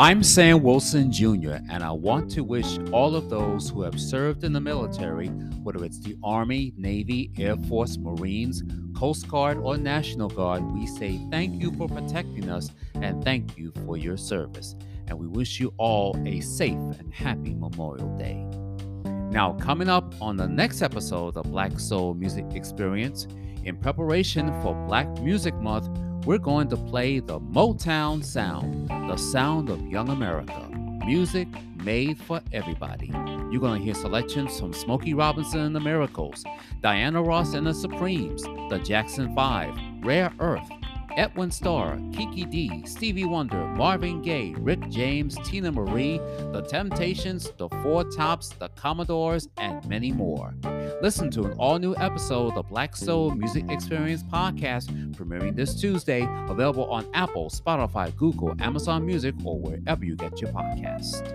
I'm Sam Wilson Jr., and I want to wish all of those who have served in the military, whether it's the Army, Navy, Air Force, Marines, Coast Guard, or National Guard, we say thank you for protecting us and thank you for your service. And we wish you all a safe and happy Memorial Day. Now, coming up on the next episode of Black Soul Music Experience, in preparation for Black Music Month, we're going to play the Motown sound, the sound of young America. Music made for everybody. You're going to hear selections from Smokey Robinson and the Miracles, Diana Ross and the Supremes, the Jackson 5, Rare Earth, Edwin Starr, Kiki Dee, Stevie Wonder, Marvin Gaye, Rick James, Teena Marie, The Temptations, The Four Tops, The Commodores, and many more. Listen to an all new episode of the Black Soul Music Experience podcast premiering this Tuesday, available on Apple, Spotify, Google, Amazon Music, or wherever you get your podcasts.